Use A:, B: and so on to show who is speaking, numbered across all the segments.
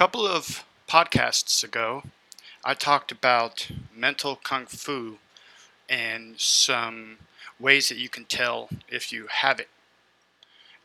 A: couple of podcasts ago, I talked about mental kung fu and some ways that you can tell if you have it.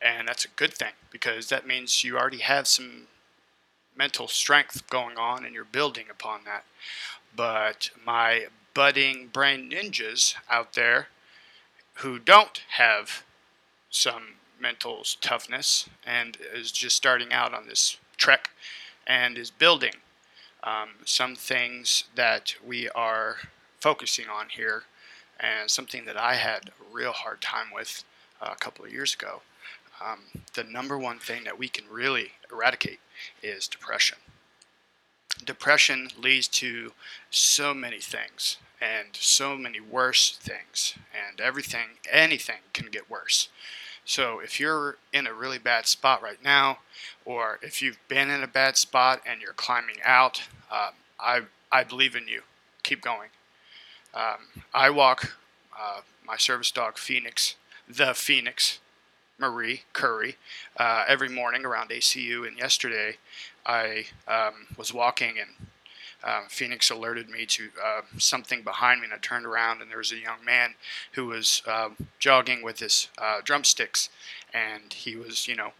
A: And that's a good thing because that means you already have some mental strength going on and you're building upon that. But my budding brain ninjas out there who don't have some mental toughness and is just starting out on this trek and is building um, some things that we are focusing on here and something that I had a real hard time with uh, a couple of years ago. Um, the number one thing that we can really eradicate is depression. Depression leads to so many things and so many worse things, and everything, anything can get worse. So if you're in a really bad spot right now, or if you've been in a bad spot and you're climbing out, um, I I believe in you. Keep going. Um, I walk uh, my service dog Phoenix, the Phoenix, Marie Curry, uh, every morning around ACU. And yesterday, I um, was walking and um, Phoenix alerted me to uh, something behind me, and I turned around, and there was a young man who was uh, jogging with his uh, drumsticks, and he was, you know,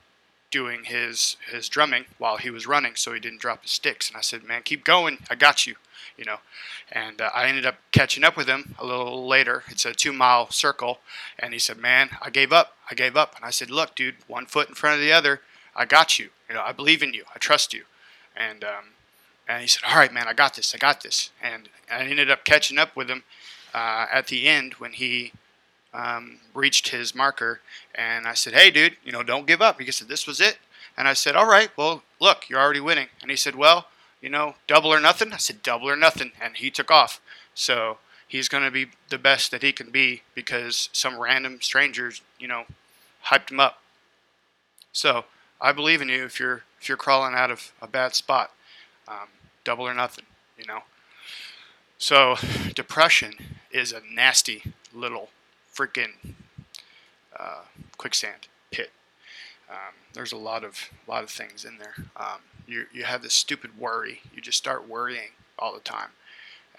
A: doing his his drumming while he was running, so he didn't drop his sticks. And I said, "Man, keep going. I got you," you know. And uh, I ended up catching up with him a little later. It's a two mile circle, and he said, "Man, I gave up. I gave up." And I said, "Look, dude, one foot in front of the other. I got you. You know, I believe in you. I trust you." And um, and he said, "All right, man, I got this. I got this." And I ended up catching up with him uh, at the end when he um, reached his marker, and I said, "Hey, dude, you know, don't give up." He said, "This was it." And I said, "All right, well, look, you're already winning." And he said, "Well, you know, double or nothing." I said, "Double or nothing," and he took off. So he's going to be the best that he can be because some random strangers, you know, hyped him up. So I believe in you if you're if you're crawling out of a bad spot. Um, double or nothing, you know. So depression is a nasty little freaking uh, quicksand pit. Um, there's a lot of lot of things in there. Um, you you have this stupid worry. You just start worrying all the time,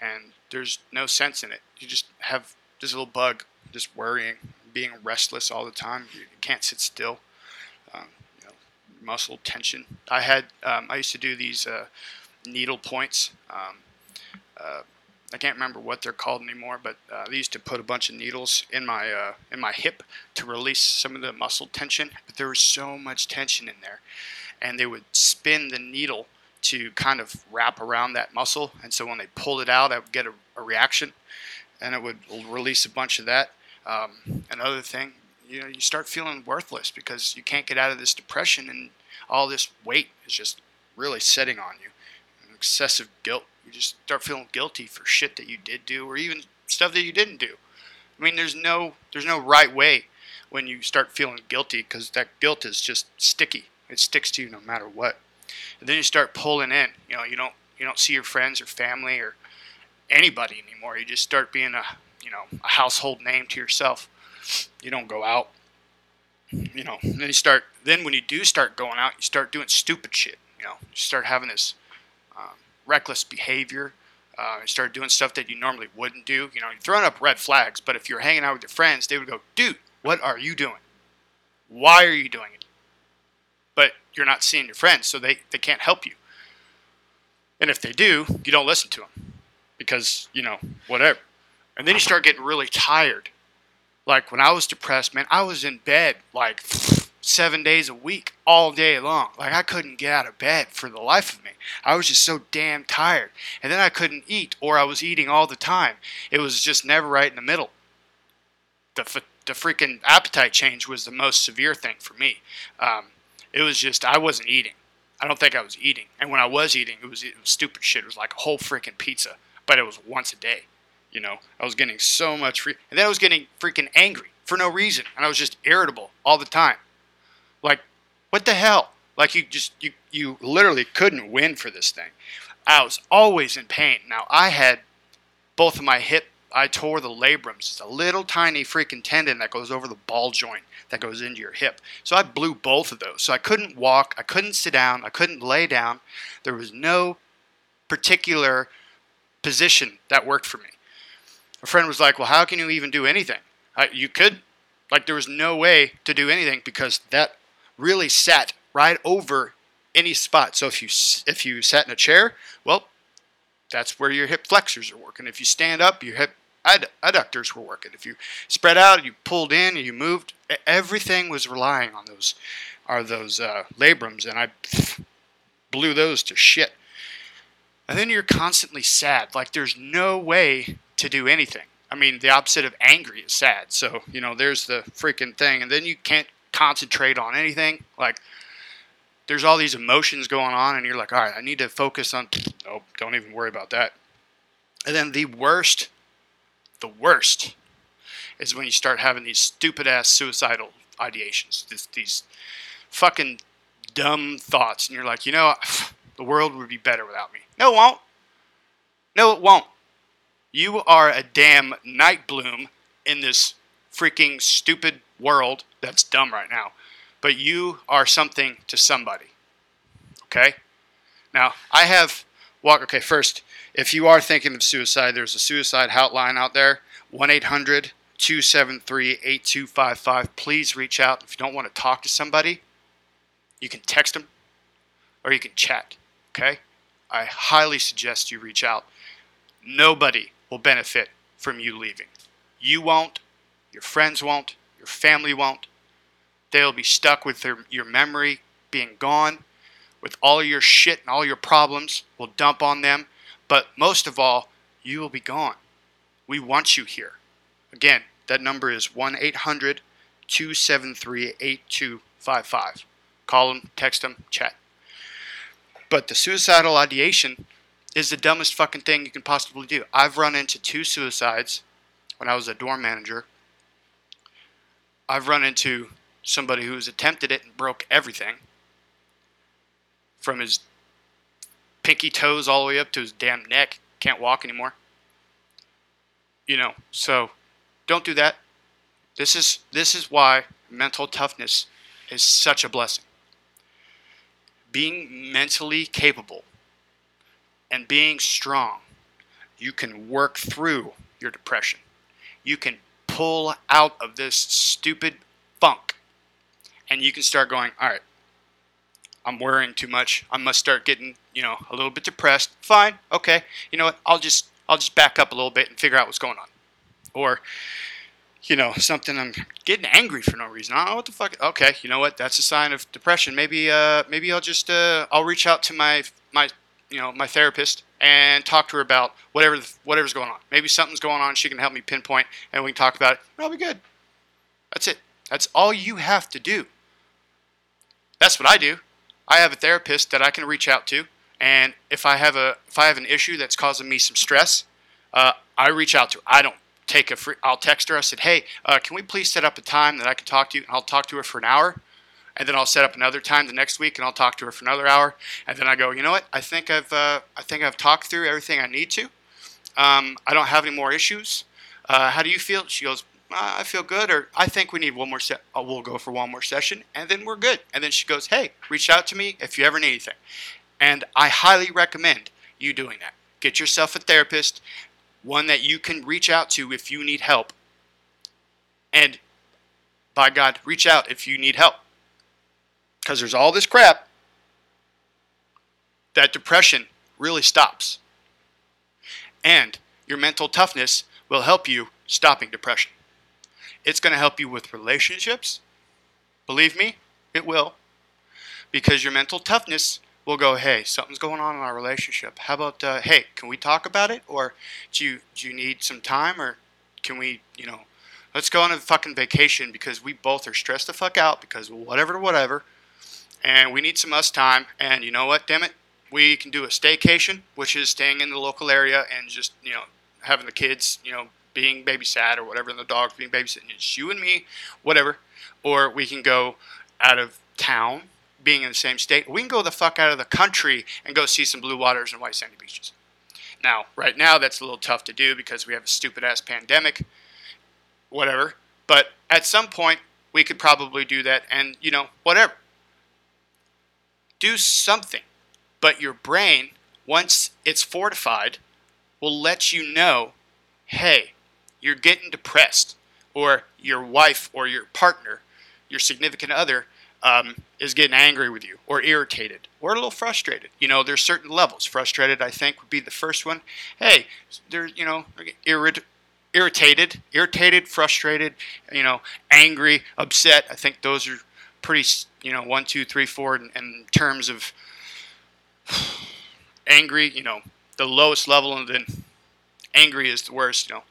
A: and there's no sense in it. You just have this little bug, just worrying, being restless all the time. You, can't sit still. Um, you know, muscle tension. I had um, I used to do these uh, needle points. Um, uh, I can't remember what they're called anymore, but uh, they used to put a bunch of needles in my uh, in my hip to release some of the muscle tension. But there was so much tension in there, and they would spin the needle to kind of wrap around that muscle. And so when they pulled it out, I would get a, a reaction, and it would release a bunch of that. Um, another thing, you know, you start feeling worthless because you can't get out of this depression, and all this weight is just really sitting on you excessive guilt. You just start feeling guilty for shit that you did do, or even stuff that you didn't do. I mean, there's no there's no right way when you start feeling guilty because that guilt is just sticky. It sticks to you no matter what. And then you start pulling in. You know, you don't you don't see your friends or family or anybody anymore. You just start being a you know a household name to yourself. You don't go out. You know, then you start. Then when you do start going out, you start doing stupid shit. You know, you start having this um, reckless behavior. Uh, you start doing stuff that you normally wouldn't do. You know, you're throwing up red flags, but if you're hanging out with your friends, they would go, dude, what are you doing? Why are you doing it? But you're not seeing your friends, so they, they can't help you. And if they do, you don't listen to them because, you know, whatever. And then you start getting really tired. Like when I was depressed, man, I was in bed like seven days a week, all day long. Like I couldn't get out of bed for the life of me. I was just so damn tired. And then I couldn't eat, or I was eating all the time. It was just never right in the middle. The, the freaking appetite change was the most severe thing for me. Um, it was just, I wasn't eating. I don't think I was eating. And when I was eating, it was, it was stupid shit. It was like a whole freaking pizza, but it was once a day. You know, I was getting so much free. And then I was getting freaking angry for no reason. And I was just irritable all the time. What the hell? Like you just you you literally couldn't win for this thing. I was always in pain. Now I had both of my hip I tore the labrums. It's a little tiny freaking tendon that goes over the ball joint that goes into your hip. So I blew both of those. So I couldn't walk, I couldn't sit down, I couldn't lay down. There was no particular position that worked for me. A friend was like, "Well, how can you even do anything?" I, you could, like, there was no way to do anything because that really sat right over any spot. So if you if you sat in a chair, well, that's where your hip flexors are working. If you stand up, your hip adductors were working. If you spread out, you pulled in, you moved. Everything was relying on those are those uh, labrums, and I blew those to shit. And then you're constantly sad. Like there's no way to do anything. I mean, the opposite of angry is sad. So you know, there's the freaking thing, and then you can't concentrate on anything. Like there's all these emotions going on, and you're like, all right, I need to focus on. Nope, don't even worry about that. And then the worst, the worst, is when you start having these stupid ass suicidal ideations, this, these fucking dumb thoughts, and you're like, you know, the world would be better without me. No, it won't. No, it won't. You are a damn night bloom in this freaking stupid world that's dumb right now but you are something to somebody. Okay? Now, I have walk okay, first, if you are thinking of suicide, there's a suicide hotline out there, 1-800 273 8255. Please reach out. If you don't want to talk to somebody, you can text them or you can chat. Okay? I highly suggest you reach out. Nobody will benefit from you leaving. You won't, your friends won't, your family won't, They'll be stuck with their, your memory being gone, with all your shit and all your problems will dump on them. But most of all, you will be gone. We want you here. Again, that number is 1 800 273 8255. Call them, text them, chat. But the suicidal ideation is the dumbest fucking thing you can possibly do. I've run into two suicides when I was a dorm manager. I've run into somebody who's attempted it and broke everything from his pinky toes all the way up to his damn neck. Can't walk anymore. You know, so don't do that. This is this is why mental toughness is such a blessing. Being mentally capable and being strong, you can work through your depression. You can pull out of this stupid and you can start going, all right, I'm worrying too much. I must start getting, you know, a little bit depressed. Fine, okay. You know what? I'll just I'll just back up a little bit and figure out what's going on. Or, you know, something I'm getting angry for no reason. I don't know what the fuck. Okay, you know what? That's a sign of depression. Maybe uh maybe I'll just uh I'll reach out to my my you know my therapist and talk to her about whatever whatever's going on. Maybe something's going on. She can help me pinpoint, and we can talk about it. I'll be good. That's it. That's all you have to do. That's what I do. I have a therapist that I can reach out to, and if I have a if I have an issue that's causing me some stress, uh, I reach out to. Her. I don't take a free. I'll text her. I said, "Hey, uh, can we please set up a time that I can talk to you?" And I'll talk to her for an hour, and then I'll set up another time the next week, and I'll talk to her for another hour, and then I go, "You know what? I think I've uh, I think I've talked through everything I need to. Um, I don't have any more issues. Uh, how do you feel?" She goes, I feel good, or I think we need one more set. Uh, we'll go for one more session, and then we're good. And then she goes, Hey, reach out to me if you ever need anything. And I highly recommend you doing that. Get yourself a therapist, one that you can reach out to if you need help. And by God, reach out if you need help. Because there's all this crap that depression really stops. And your mental toughness will help you stopping depression. It's going to help you with relationships. Believe me, it will. Because your mental toughness will go, hey, something's going on in our relationship. How about, uh, hey, can we talk about it? Or do you, do you need some time? Or can we, you know, let's go on a fucking vacation because we both are stressed the fuck out because whatever, whatever. And we need some us time. And you know what, damn it? We can do a staycation, which is staying in the local area and just, you know, having the kids, you know, being babysat or whatever, and the dog's being babysitting. It's you and me, whatever. Or we can go out of town, being in the same state. We can go the fuck out of the country and go see some blue waters and white sandy beaches. Now, right now, that's a little tough to do because we have a stupid ass pandemic, whatever. But at some point, we could probably do that and, you know, whatever. Do something. But your brain, once it's fortified, will let you know hey, you're getting depressed, or your wife or your partner, your significant other, um, is getting angry with you, or irritated, or a little frustrated. You know, there's certain levels. Frustrated, I think, would be the first one. Hey, they're, you know, irrit- irritated, irritated, frustrated, you know, angry, upset. I think those are pretty, you know, one, two, three, four in, in terms of angry, you know, the lowest level, and then angry is the worst, you know,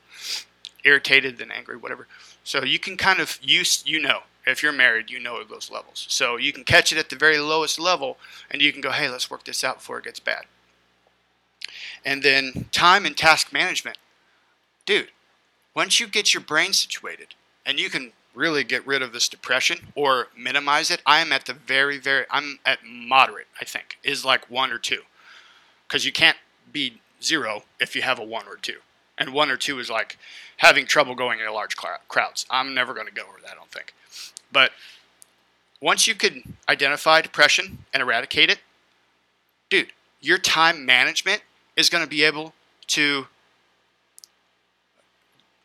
A: irritated, than angry, whatever. So you can kind of use, you know, if you're married, you know those levels. So you can catch it at the very lowest level, and you can go, hey, let's work this out before it gets bad. And then time and task management. Dude, once you get your brain situated and you can really get rid of this depression or minimize it, I am at the very, very, I'm at moderate, I think, is like one or two. Because you can't be zero if you have a one or two. And one or two is like having trouble going in large crowds. I'm never going to go over that, I don't think. But once you can identify depression and eradicate it, dude, your time management is going to be able to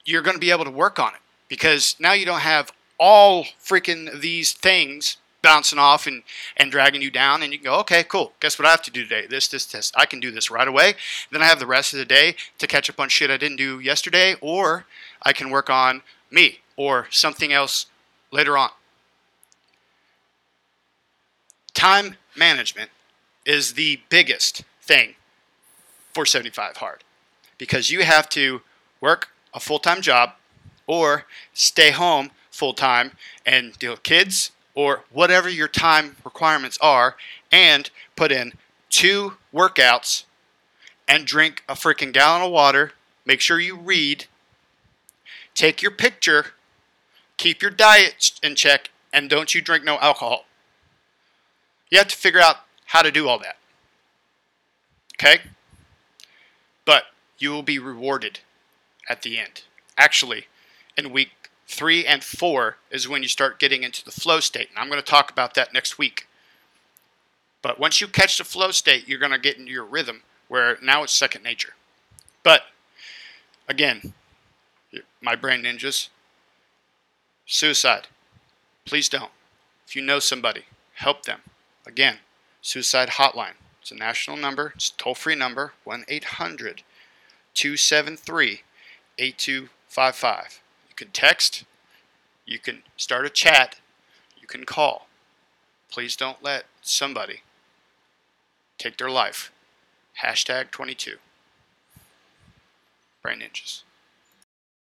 A: you're going to be able to work on it because now you don't have all freaking these things bouncing off and, and dragging you down and you can go okay cool. Guess what i have to do today? This this this i can do this right away. Then i have the rest of the day to catch up on shit i didn't do yesterday or i can work on me or something else later on. Time management is the biggest thing for 75 hard because you have to work a full-time job or stay home full-time and deal with kids or whatever your time requirements are and put in two workouts and drink a freaking gallon of water. Make sure you read. Take your picture. Keep your diet in check. And don't you drink no alcohol. You have to figure out how to do all that. Okay? But you will be rewarded at the end. Actually, in week Three and four is when you start getting into the flow state. And I'm going to talk about that next week. But once you catch the flow state, you're going to get into your rhythm where now it's second nature. But again, my brain ninjas, suicide. Please don't. If you know somebody, help them. Again, suicide hotline. It's a national number, it's a toll free number 1 800 273 8255 can text, you can start a chat, you can call. Please don't let somebody take their life. Hashtag 22. Brain Ninjas.